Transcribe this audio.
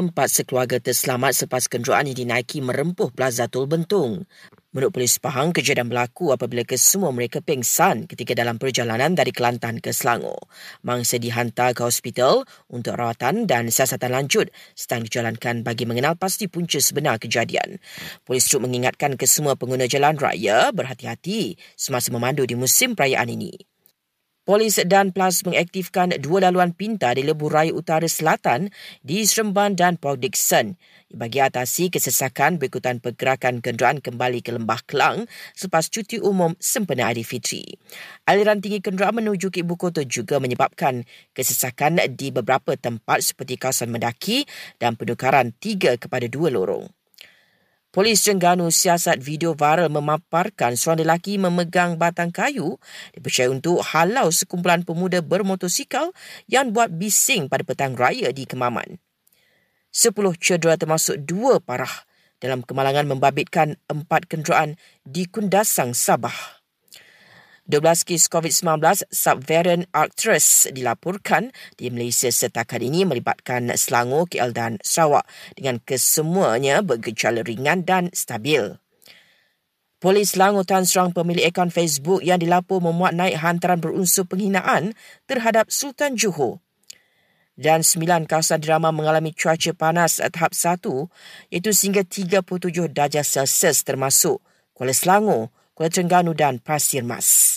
Empat sekeluarga terselamat selepas kenderaan yang dinaiki merempuh Plaza Tol Bentung. Menurut polis Pahang, kejadian berlaku apabila kesemua mereka pengsan ketika dalam perjalanan dari Kelantan ke Selangor. Mangsa dihantar ke hospital untuk rawatan dan siasatan lanjut sedang dijalankan bagi mengenal pasti punca sebenar kejadian. Polis turut mengingatkan kesemua pengguna jalan raya berhati-hati semasa memandu di musim perayaan ini. Polis dan PLAS mengaktifkan dua laluan pintar di Lebuh Raya Utara Selatan di Seremban dan Port Dickson bagi atasi kesesakan berikutan pergerakan kenderaan kembali ke Lembah Kelang selepas cuti umum sempena Aidilfitri. Aliran tinggi kenderaan menuju ke ibu kota juga menyebabkan kesesakan di beberapa tempat seperti kawasan Mendaki dan penukaran tiga kepada dua lorong. Polis Terengganu siasat video viral memaparkan seorang lelaki memegang batang kayu dipercayai untuk halau sekumpulan pemuda bermotosikal yang buat bising pada petang raya di Kemaman. Sepuluh cedera termasuk dua parah dalam kemalangan membabitkan empat kenderaan di Kundasang, Sabah. 12 kes COVID-19 subvarian Arcturus dilaporkan di Malaysia setakat ini melibatkan Selangor, KL dan Sarawak dengan kesemuanya bergejala ringan dan stabil. Polis Selangor Tan serang pemilik akaun Facebook yang dilapor memuat naik hantaran berunsur penghinaan terhadap Sultan Johor. Dan sembilan kawasan drama mengalami cuaca panas tahap satu iaitu sehingga 37 darjah Celsius termasuk Kuala Selangor, Kuala Terengganu dan Pasir Mas.